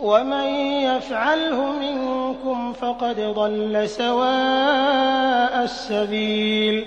ومن يفعله منكم فقد ضل سواء السبيل.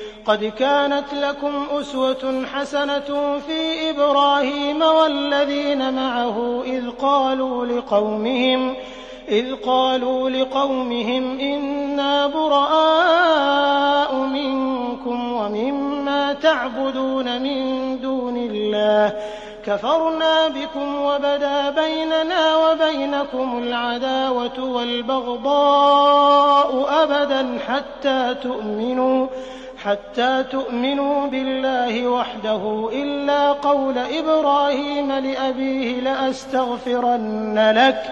قد كانت لكم أسوة حسنة في إبراهيم والذين معه إذ قالوا لقومهم إذ قالوا لقومهم إنا براء منكم ومما تعبدون من دون الله كفرنا بكم وبدا بيننا وبينكم العداوة والبغضاء أبدا حتى تؤمنوا حتى تؤمنوا بالله وحده إلا قول إبراهيم لأبيه لأستغفرن لك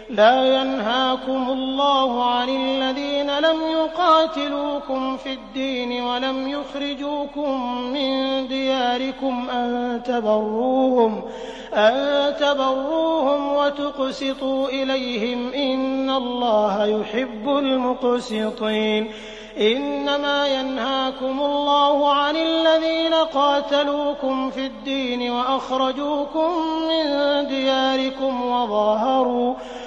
لا ينهاكم الله عن الذين لم يقاتلوكم في الدين ولم يخرجوكم من دياركم أن تبروهم أن تبروهم وتقسطوا إليهم. إن الله يحب المقسطين. إنما ينهاكم الله عن الذين قاتلوكم في الدين وأخرجوكم من دياركم وظاهروا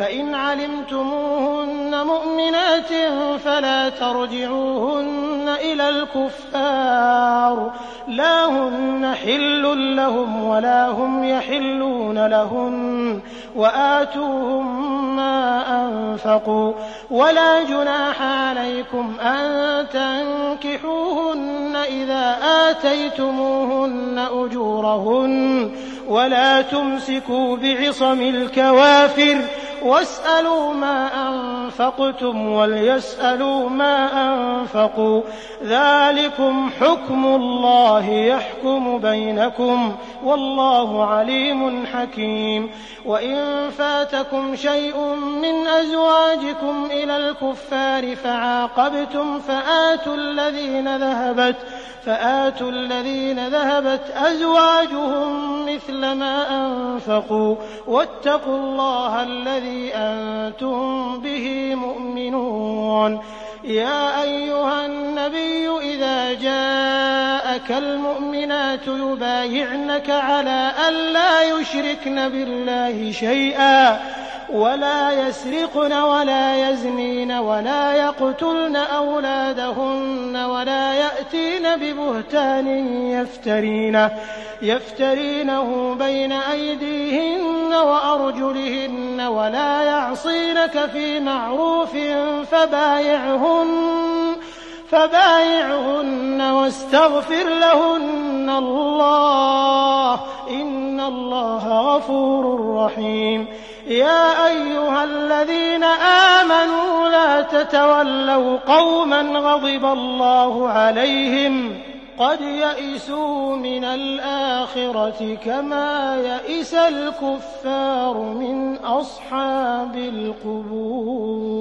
فإن علمتموهن مؤمنات فلا ترجعوهن إلى الكفار. لا هن حل لهم ولا هم يحلون لهن وآتوهم ما أنفقوا. ولا جناح عليكم أن تنكحوهن إذا آتيتموهن أجورهن. ولا تمسكوا بعصم الكوافر. واسألوا ما أنفقتم وليسألوا ما أنفقوا. ذلكم حكم الله يحكم بينكم. والله عليم حكيم. وإن فاتكم شيء من أزواجكم إلى الكفار فعاقبتم فآتوا الذين ذهبت فآتوا الذين ذهبت أزواجهم مثل ما أنفقوا واتقوا الله الذي أنتم به مؤمنون. يا أيها النبي إذا جاءك المؤمنات يبايعنك على أن لا يشركن بالله شيئا. ولا يسرقن ولا يزنين ولا يقتلن أولادهن ولا يأتين ببهتان يفترينه, يفترينه بين أيديهن وأرجلهن ولا يعصينك في معروف فبايعهن فبايعهن واستغفر لهن الله غفور رحيم يا أيها الذين آمنوا لا تتولوا قوما غضب الله عليهم قد يئسوا من الآخرة كما يئس الكفار من أصحاب القبور.